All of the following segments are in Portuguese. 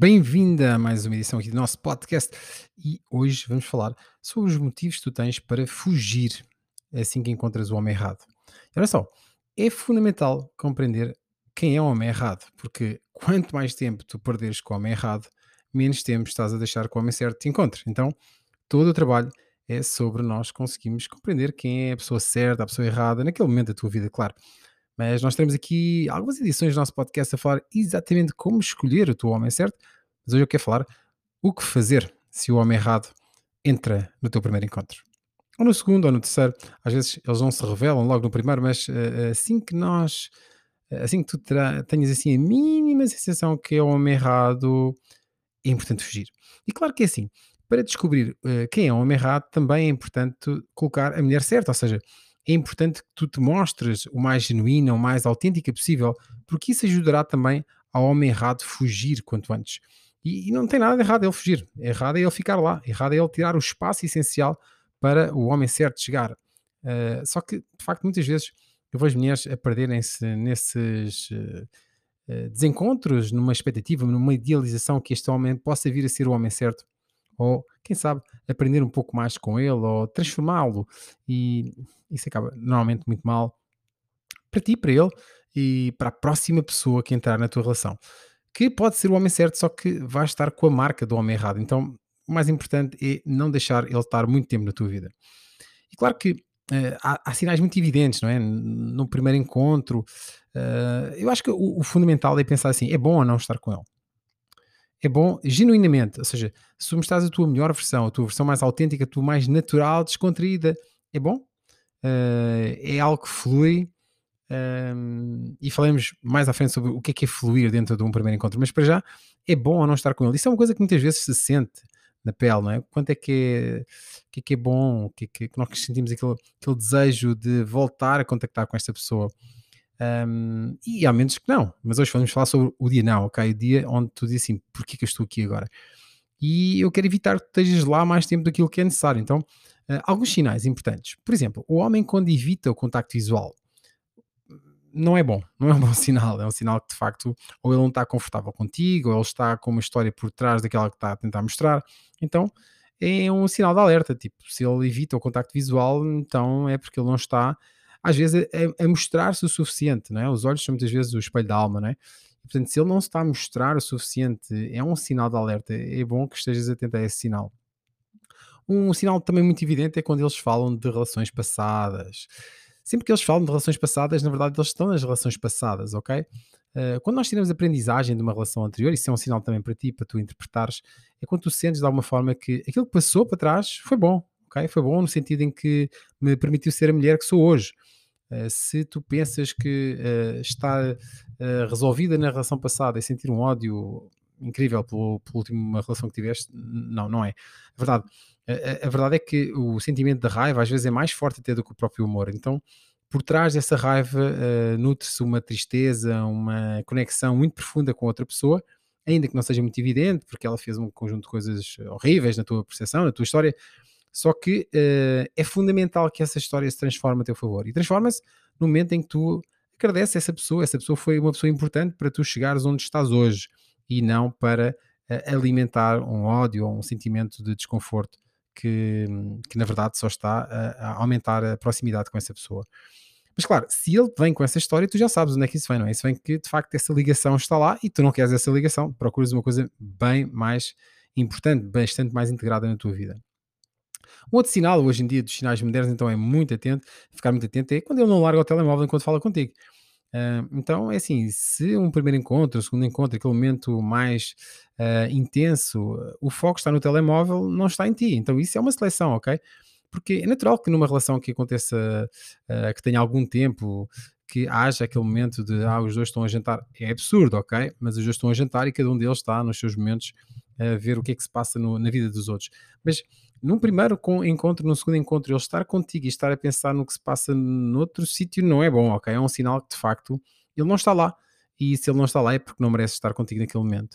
Bem-vinda a mais uma edição aqui do nosso podcast e hoje vamos falar sobre os motivos que tu tens para fugir é assim que encontras o homem errado. E olha só, é fundamental compreender quem é o homem errado, porque quanto mais tempo tu perderes com o homem errado, menos tempo estás a deixar que o homem certo te encontre. Então, todo o trabalho é sobre nós conseguirmos compreender quem é a pessoa certa, a pessoa errada, naquele momento da tua vida, claro. Mas nós temos aqui algumas edições do nosso podcast a falar exatamente como escolher o teu homem certo, mas hoje eu quero falar o que fazer se o homem errado entra no teu primeiro encontro. Ou no segundo, ou no terceiro. Às vezes eles não se revelam logo no primeiro, mas uh, assim que nós, assim que tu tenhas assim a mínima sensação que é o homem errado, é importante fugir. E claro que é assim, para descobrir quem é o homem errado, também é importante colocar a mulher certa, ou seja, é importante que tu te mostres o mais genuína, o mais autêntica possível, porque isso ajudará também ao homem errado fugir quanto antes. E, e não tem nada de errado ele fugir, errado é ele ficar lá, errado é ele tirar o espaço essencial para o homem certo chegar. Uh, só que, de facto, muitas vezes eu vejo mulheres a perderem-se nesses uh, desencontros, numa expectativa, numa idealização que este homem possa vir a ser o homem certo, ou quem sabe aprender um pouco mais com ele, ou transformá-lo, e isso acaba normalmente muito mal para ti, para ele e para a próxima pessoa que entrar na tua relação. Que pode ser o homem certo, só que vai estar com a marca do homem errado. Então, o mais importante é não deixar ele estar muito tempo na tua vida. E claro que uh, há, há, sinais muito evidentes, não é? No primeiro encontro, uh, eu acho que o, o, fundamental é pensar assim: é bom ou não estar com ele? É bom genuinamente, ou seja, se tu mostras a tua melhor versão, a tua versão mais autêntica, a tua mais natural, descontraída, é bom? Uh, é algo que flui. Um, e falamos mais à frente sobre o que é que é fluir dentro de um primeiro encontro, mas para já é bom ou não estar com ele. Isso é uma coisa que muitas vezes se sente na pele, não é? Quanto é que é, que é, que é bom, que é que, que nós sentimos aquele, aquele desejo de voltar a contactar com esta pessoa. Um, e há menos que não, mas hoje vamos falar sobre o dia não, ok? O dia onde tu dizes assim, porquê que eu estou aqui agora? E eu quero evitar que estejas lá mais tempo do que é necessário. Então, uh, alguns sinais importantes. Por exemplo, o homem quando evita o contacto visual, não é bom, não é um bom sinal. É um sinal que de facto ou ele não está confortável contigo, ou ele está com uma história por trás daquela que está a tentar mostrar. Então é um sinal de alerta. Tipo, se ele evita o contacto visual, então é porque ele não está, às vezes, a, a mostrar-se o suficiente. Não é? Os olhos são muitas vezes o espelho da alma, não é? Portanto, se ele não se está a mostrar o suficiente, é um sinal de alerta. É bom que estejas atento a esse sinal. Um sinal também muito evidente é quando eles falam de relações passadas sempre que eles falam de relações passadas, na verdade eles estão nas relações passadas, ok? Uh, quando nós tiramos aprendizagem de uma relação anterior, isso é um sinal também para ti, para tu interpretares, é quando tu sentes de alguma forma que aquilo que passou para trás foi bom, ok? Foi bom no sentido em que me permitiu ser a mulher que sou hoje. Uh, se tu pensas que uh, está resolvida na relação passada e sentir um ódio incrível pelo, pela última relação que tiveste, não, não é. A verdade, a, a, verdade é que o sentimento da raiva às vezes é mais forte até do que o próprio humor. Então, por trás dessa raiva uh, nutre-se uma tristeza, uma conexão muito profunda com outra pessoa, ainda que não seja muito evidente, porque ela fez um conjunto de coisas horríveis na tua percepção, na tua história. Só que uh, é fundamental que essa história se transforme a teu favor. E transforma-se no momento em que tu agradeces essa pessoa. Essa pessoa foi uma pessoa importante para tu chegares onde estás hoje e não para uh, alimentar um ódio ou um sentimento de desconforto que, que na verdade só está a, a, aumentar a proximidade com essa pessoa. Mas claro, se ele vem com essa história, tu já sabes onde é que isso vem, não é? Isso vem que de facto essa ligação está lá e tu não queres essa ligação, procuras uma coisa bem mais importante, bastante mais integrada na tua vida. Um outro sinal, hoje em dia, dos sinais modernos, então é muito atento, ficar muito atento, é quando ele não larga o telemóvel enquanto fala contigo. Uh, então é assim: se um primeiro encontro, um segundo encontro, aquele momento mais uh, intenso, o foco está no telemóvel, não está em ti. Então isso é uma seleção, ok? Porque é natural que numa relação que aconteça, uh, que tenha algum tempo, que haja aquele momento de ah, os dois estão a jantar. É absurdo, ok? Mas os dois estão a jantar e cada um deles está nos seus momentos a ver o que é que se passa no, na vida dos outros. Mas num primeiro encontro, num segundo encontro, ele estar contigo e estar a pensar no que se passa noutro sítio não é bom, ok? É um sinal que de facto ele não está lá. E se ele não está lá é porque não merece estar contigo naquele momento.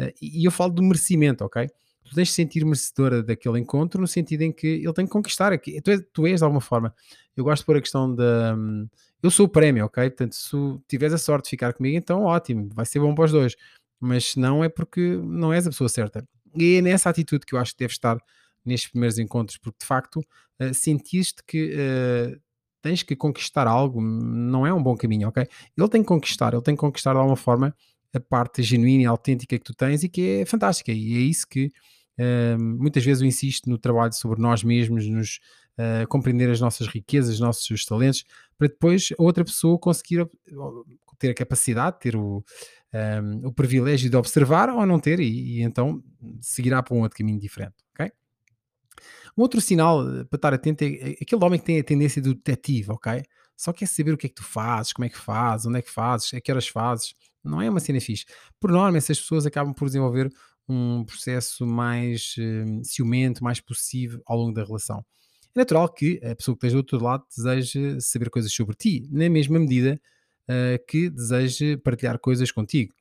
Uh, e eu falo do merecimento, ok? Tu tens de sentir merecedora daquele encontro no sentido em que ele tem que conquistar. Aqui. Tu, és, tu és de alguma forma. Eu gosto de pôr a questão da. Um, eu sou o prémio, ok? Portanto, se tiveres a sorte de ficar comigo, então ótimo, vai ser bom para os dois mas se não é porque não és a pessoa certa. E é nessa atitude que eu acho que deves estar nestes primeiros encontros, porque de facto uh, sentiste que uh, tens que conquistar algo, não é um bom caminho, ok? Ele tem que conquistar, ele tem que conquistar de alguma forma a parte genuína e autêntica que tu tens e que é fantástica. E é isso que uh, muitas vezes eu insisto no trabalho sobre nós mesmos, nos compreender as nossas riquezas, os nossos talentos, para depois a outra pessoa conseguir ter a capacidade, ter o, um, o privilégio de observar ou não ter, e, e, então seguirá para um outro caminho diferente. Um outro sinal eh, para estar atento é, é aquele homem que tem a tendência do detetive, ok? Só quer saber o que é que tu fazes, como é que fazes, onde é que fazes, a que horas fazes. Não é uma cena fixe. Por norma, essas pessoas acabam por desenvolver um processo mais uh, ciumento, mais possível ao longo da relação. É natural que a pessoa que esteja do outro lado deseje saber coisas sobre ti, na mesma medida uh, que deseje partilhar coisas contigo.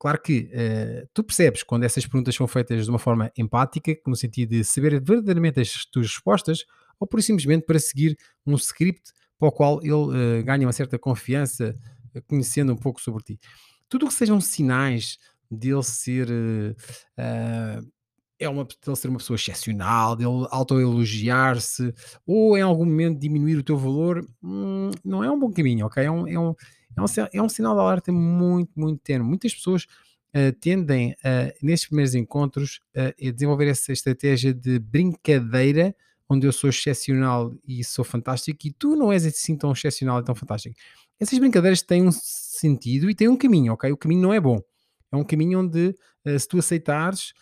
Claro que uh, tu percebes quando essas perguntas são feitas de uma forma empática, no sentido de saber verdadeiramente as tuas respostas, ou por simplesmente para seguir um script para o qual ele uh, ganha uma certa confiança, conhecendo um pouco sobre ti. Tudo o que sejam sinais dele ser uh, é uma, dele ser uma pessoa excepcional, dele autoelogiar-se, ou em algum momento diminuir o teu valor, hum, não é um bom caminho, ok? É um, é um, é um, é um sinal de alerta muito, muito tenue. Muitas pessoas uh, tendem, uh, nesses primeiros encontros, uh, a desenvolver essa estratégia de brincadeira, onde eu sou excepcional e sou fantástico, e tu não és assim tão excepcional e tão fantástico. Essas brincadeiras têm um sentido e têm um caminho, ok? O caminho não é bom. É um caminho onde, se tu aceitares,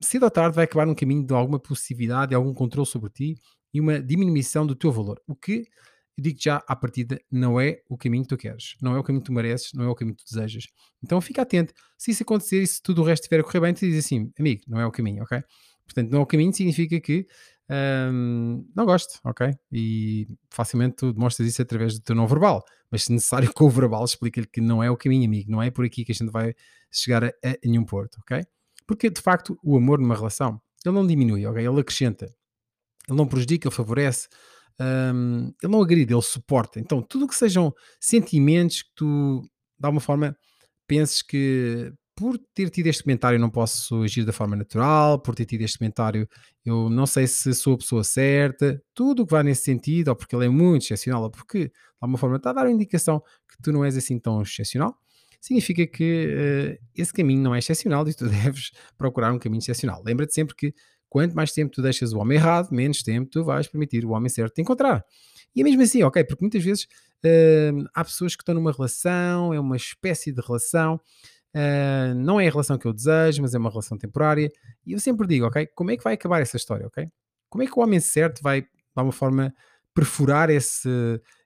cedo ou tarde vai acabar um caminho de alguma possessividade, de algum controle sobre ti e uma diminuição do teu valor. O que, eu digo já à partida, não é o caminho que tu queres, não é o caminho que tu mereces, não é o caminho que tu desejas. Então fica atento. Se isso acontecer e se tudo o resto estiver a correr bem, tu dizes assim, amigo, não é o caminho, ok? Portanto, não é o caminho significa que hum, não gosto, ok? E facilmente tu demonstras isso através do teu não verbal. Mas se necessário com o verbal, explica-lhe que não é o caminho, amigo. Não é por aqui que a gente vai chegar a, a nenhum porto, ok? Porque, de facto, o amor numa relação, ele não diminui, ok? Ele acrescenta. Ele não prejudica, ele favorece. Um, ele não agride, ele suporta. Então, tudo que sejam sentimentos que tu, de alguma forma, penses que por ter tido este comentário não posso agir da forma natural, por ter tido este comentário eu não sei se sou a pessoa certa, tudo o que vai nesse sentido, ou porque ele é muito excepcional, ou porque de alguma forma está a dar uma indicação que tu não és assim tão excepcional, significa que uh, esse caminho não é excepcional e tu deves procurar um caminho excepcional. Lembra-te sempre que quanto mais tempo tu deixas o homem errado, menos tempo tu vais permitir o homem certo te encontrar. E é mesmo assim, ok? Porque muitas vezes uh, há pessoas que estão numa relação, é uma espécie de relação, uh, não é a relação que eu desejo, mas é uma relação temporária. E eu sempre digo, ok? Como é que vai acabar essa história, ok? Como é que o homem certo vai, de alguma forma, perfurar esse,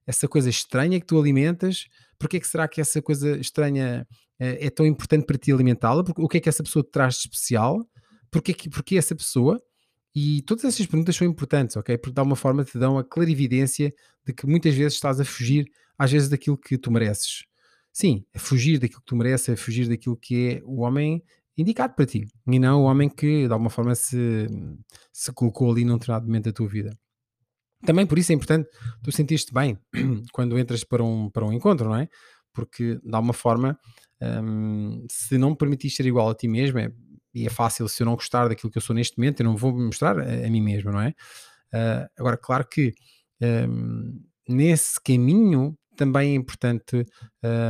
essa coisa estranha que tu alimentas porque é que será que essa coisa estranha é, é tão importante para ti alimentá-la? O que é que essa pessoa te traz de especial? Porquê, porquê essa pessoa? E todas essas perguntas são importantes, ok? Porque de alguma forma te dão a clarividência de que muitas vezes estás a fugir, às vezes, daquilo que tu mereces. Sim, a fugir daquilo que tu mereces, a fugir daquilo que é o homem indicado para ti, e não o homem que de alguma forma se, se colocou ali num determinado momento da tua vida. Também por isso é importante tu sentir-te bem quando entras para um, para um encontro, não é? Porque de alguma forma, hum, se não me permitires ser igual a ti mesmo, é, e é fácil, se eu não gostar daquilo que eu sou neste momento, eu não vou me mostrar a, a mim mesmo, não é? Uh, agora, claro que um, nesse caminho também é importante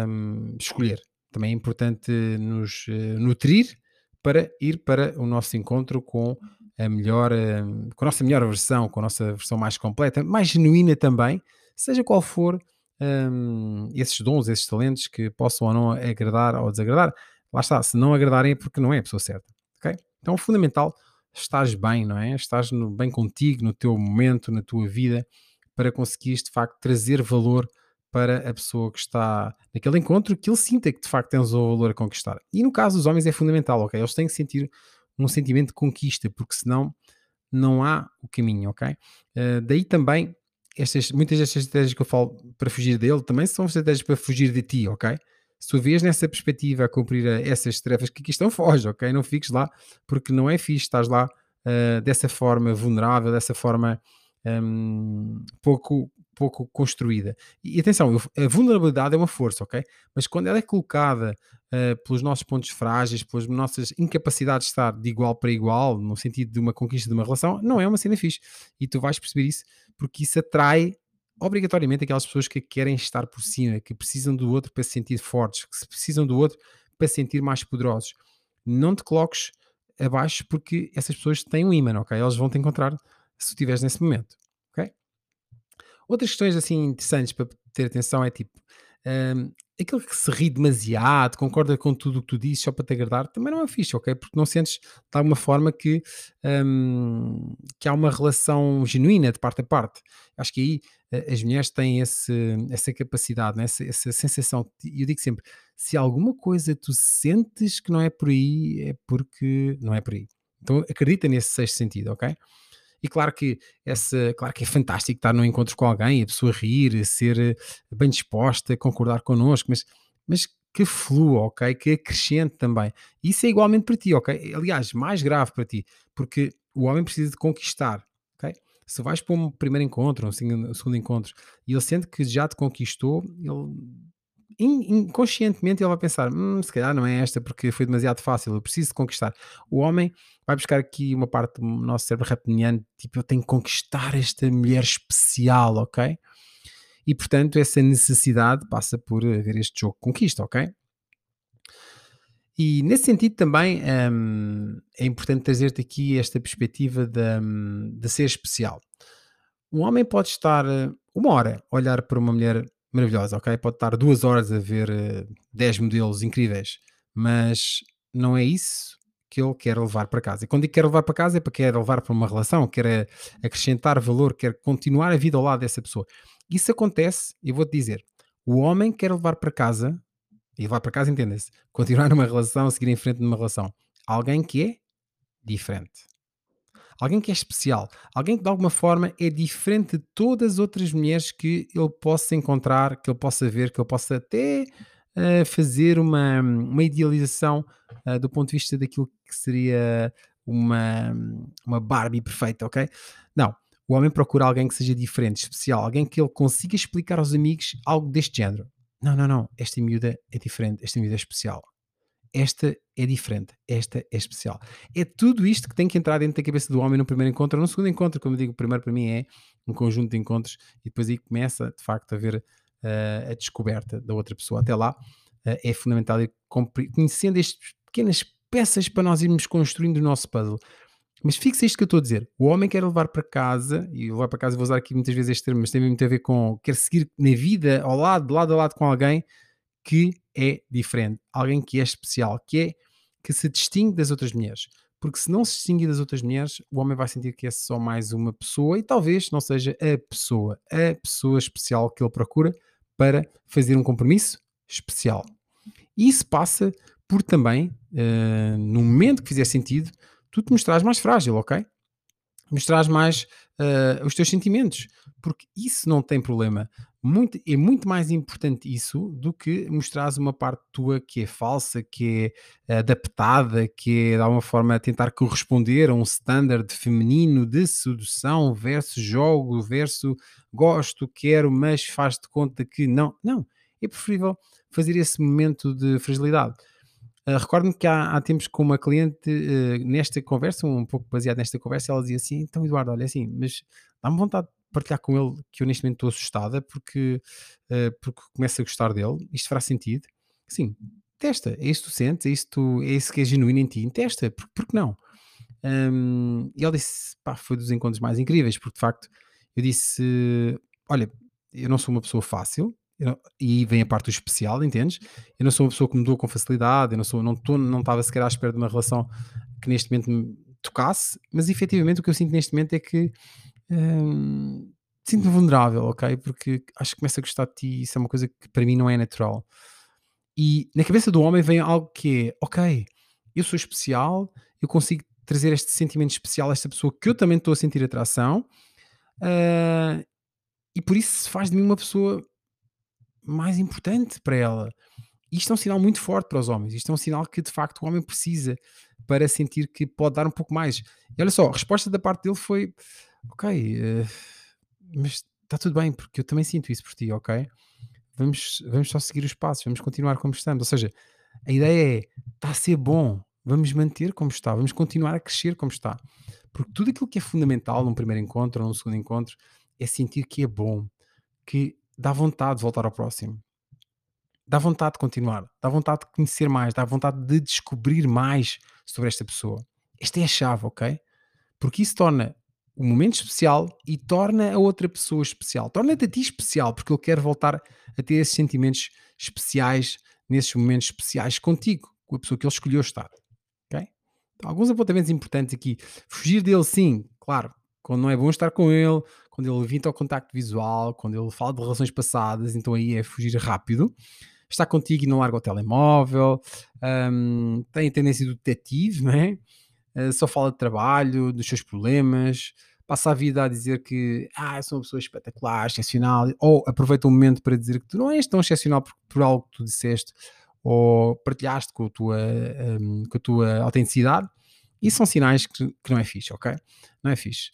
um, escolher, também é importante nos uh, nutrir para ir para o nosso encontro com a melhor, hum, com a nossa melhor versão, com a nossa versão mais completa, mais genuína também, seja qual for um, esses dons, esses talentos que possam ou não agradar ou desagradar. Lá está, se não agradarem é porque não é a pessoa certa, ok? Então, é fundamental, estás bem, não é? Estás no, bem contigo, no teu momento, na tua vida, para conseguires de facto trazer valor para a pessoa que está naquele encontro, que ele sinta que de facto tens o valor a conquistar. E no caso dos homens é fundamental, ok? Eles têm que sentir um sentimento de conquista, porque senão não há o caminho, ok? Uh, daí também, estas, muitas destas estratégias que eu falo para fugir dele também são estratégias para fugir de ti, ok? Se tu vês nessa perspectiva a cumprir eh, essas tarefas que aqui estão, foge, ok? Não fiques lá, porque não é fixe, estás lá uh, dessa forma vulnerável, dessa forma um, pouco, pouco construída. E atenção, a vulnerabilidade é uma força, ok? Mas quando ela é colocada uh, pelos nossos pontos frágeis, pelas nossas incapacidades de estar de igual para igual, no sentido de uma conquista de uma relação, não é uma cena fixe. E tu vais perceber isso porque isso atrai obrigatoriamente aquelas pessoas que querem estar por cima, que precisam do outro para se sentir fortes, que precisam do outro para se sentir mais poderosos. Não te coloques abaixo porque essas pessoas têm um imã, ok? Elas vão te encontrar se tu estiveres nesse momento, ok? Outras questões assim interessantes para ter atenção é tipo, um, aquele que se ri demasiado, concorda com tudo o que tu dizes só para te agradar, também não é fixe, ok? Porque não sentes de alguma forma que, um, que há uma relação genuína de parte a parte. Acho que aí uh, as mulheres têm esse, essa capacidade, né? essa, essa sensação. E eu digo sempre: se alguma coisa tu sentes que não é por aí, é porque não é por aí. Então acredita nesse sexto sentido, ok? E claro que, essa, claro que é fantástico estar num encontro com alguém, a pessoa rir, ser eh, bem disposta, concordar connosco, mas, mas que flua, ok? Que acrescente também. Isso é igualmente para ti, ok? Aliás, mais grave para ti, porque o homem precisa de conquistar, ok? Se vais para um primeiro encontro, um segundo encontro, e ele sente que já te conquistou, ele inconscientemente ele vai pensar: hum, se calhar não é esta porque foi demasiado fácil, eu preciso conquistar. O homem vai buscar aqui uma parte do nosso cérebro reptiliano, tipo, eu tenho que conquistar esta mulher especial, ok? E portanto, essa necessidade passa por haver este jogo conquista, ok? E nesse sentido também hum, é importante trazer-te aqui esta perspectiva de, hum, de ser especial. Um homem pode estar eh, uma hora a olhar para uma mulher maravilhosa, ok? Pode estar duas horas a ver uh, eh, 10 modelos incríveis, mas não é isso que ele quer levar para casa. E quando digo quer levar para casa é para quer levar para uma relação, quer eh, acrescentar valor, quer continuar a vida ao lado dessa pessoa. Isso acontece, eu vou-te dizer, o homem quer levar para casa, e levar para casa, entenda-se, continuar numa relação, seguir em frente numa relação, alguém que é diferente alguém que é especial, alguém que de alguma forma é diferente de todas as outras mulheres que ele possa encontrar, que ele possa ver, que ele possa até uh, fazer uma, uma idealização uh, do ponto de vista daquilo que seria uma, uma Barbie perfeita, ok? Não. O homem procura alguém que seja diferente, especial, alguém que ele consiga explicar aos amigos algo deste género. Não, não, não. Esta miúda é diferente, esta miúda é especial esta é diferente, esta é especial. É tudo isto que tem que entrar dentro da cabeça do homem no primeiro encontro, no segundo encontro, como eu digo, o primeiro para mim é um conjunto de encontros e depois aí começa de facto a ver uh, a descoberta da outra pessoa. Até lá uh, é fundamental ir conhecendo estas pequenas peças para nós irmos construindo o nosso puzzle. Mas fixa isto que eu estou a dizer. O homem quer levar para casa, e levar para casa, vou usar aqui muitas vezes este termo, mas tem muito a ver com quer seguir na vida ao lado, lado a lado com alguém que é diferente, alguém que é especial, que é que se distingue das outras mulheres. Porque se não se distinguir das outras mulheres, o homem vai sentir que é só mais uma pessoa e talvez não seja a pessoa, a pessoa especial que ele procura para fazer um compromisso especial. E isso passa por também, uh, no momento que fizer sentido, tu te mostrares mais frágil, ok? Mostrares mais uh, os teus sentimentos, porque isso não tem problema. Muito, é muito mais importante isso do que mostrares uma parte tua que é falsa, que é adaptada, que é de alguma forma tentar corresponder a um standard feminino de sedução versus jogo, versus gosto, quero, mas faz de conta que não. Não, é preferível fazer esse momento de fragilidade. Uh, Recordo-me que há, há, tempos com uma cliente, uh, nesta conversa, um pouco baseado nesta conversa, ela dizia assim: Então, Eduardo, olha assim, mas dá-me vontade partilhar com ele que eu neste momento estou assustada porque, uh, porque começo a gostar dele, isto fará sentido. Sim, testa, é isso que tu sentes, é isso, tu, é isso que é genuíno em ti, testa, porque, porque não? Um, e ele disse, pá, foi dos encontros mais incríveis, porque de facto eu disse: Olha, eu não sou uma pessoa fácil, não, e vem a parte do especial, entendes? Eu não sou uma pessoa que mudou com facilidade, eu não sou, não, tô, não estava sequer à espera de uma relação que neste momento me tocasse, mas efetivamente o que eu sinto neste momento é que hum, sinto-me vulnerável, ok? Porque acho que começo a gostar de ti e isso é uma coisa que para mim não é natural. E na cabeça do homem vem algo que é, ok, eu sou especial, eu consigo trazer este sentimento especial a esta pessoa que eu também estou a sentir atração, uh, e por isso faz de mim uma pessoa mais importante para ela. Isto é um sinal muito forte para os homens. Isto é um sinal que de facto o homem precisa para sentir que pode dar um pouco mais. E olha só, a resposta da parte dele foi: Ok, uh, mas está tudo bem, porque eu também sinto isso por ti, ok? Vamos, vamos só seguir os passos, vamos continuar como estamos. Ou seja, A ideia é, está a ser bom, vamos manter como está, vamos continuar a crescer como está. Porque tudo aquilo que é fundamental num primeiro encontro ou num segundo encontro é sentir que é bom, que dá vontade de voltar ao próximo. Dá vontade de continuar, dá vontade de conhecer mais, dá vontade de descobrir mais sobre esta pessoa. Esta é a chave, ok? Porque isso torna o momento especial e torna a outra pessoa especial. Torna-te a ti especial, porque ele quer voltar a ter esses sentimentos especiais nesses momentos especiais contigo, com a pessoa que ele escolheu estar. ok? Então, alguns apontamentos importantes aqui. Fugir dele, sim, claro, quando não é bom estar com ele, quando ele evita o contacto visual, quando ele fala de relações passadas, então aí é fugir rápido. Está contigo e não larga o telemóvel, um, tem a tendência do detetive, não é? Uh, só fala de trabalho, dos seus problemas, passa a vida a dizer que ah, sou uma pessoa espetacular, excepcional, ou aproveita o momento para dizer que tu não és tão excepcional por, por algo que tu disseste, ou partilhaste com a tua, um, com a tua autenticidade, isso são sinais que, que, não é fixe, ok? Não é fixe.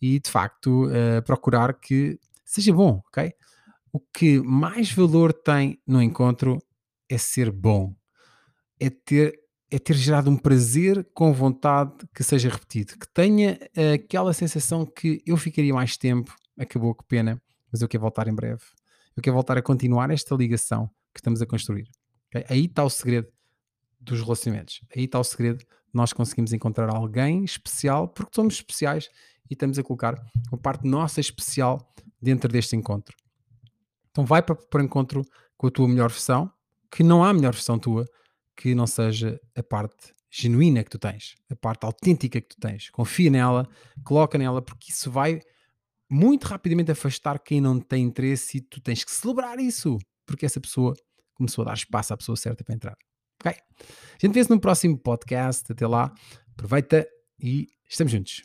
E de facto, uh, procurar que seja bom, ok? O que mais valor tem no encontro é ser bom, é ter é ter gerado um prazer com vontade que seja repetido, que tenha uh, aquela sensação que eu ficaria mais tempo, acabou que pena, mas eu quero voltar em breve. Eu quero voltar a continuar esta ligação que estamos a construir. Okay? Aí está o segredo dos relacionamentos. Aí está o segredo de nós conseguimos encontrar alguém especial, porque somos especiais e estamos a colocar uma parte nossa especial dentro deste encontro. Então vai para, para o encontro com a tua melhor versão, que não há melhor versão tua, que não seja a parte genuína que tu tens, a parte autêntica que tu tens. Confia nela, coloca nela, porque isso vai muito rapidamente afastar quem não tem interesse e tu tens que celebrar isso, porque essa pessoa começou a dar espaço à pessoa certa para entrar. Ok? A gente vê-se no próximo podcast. Até lá, aproveita e estamos juntos.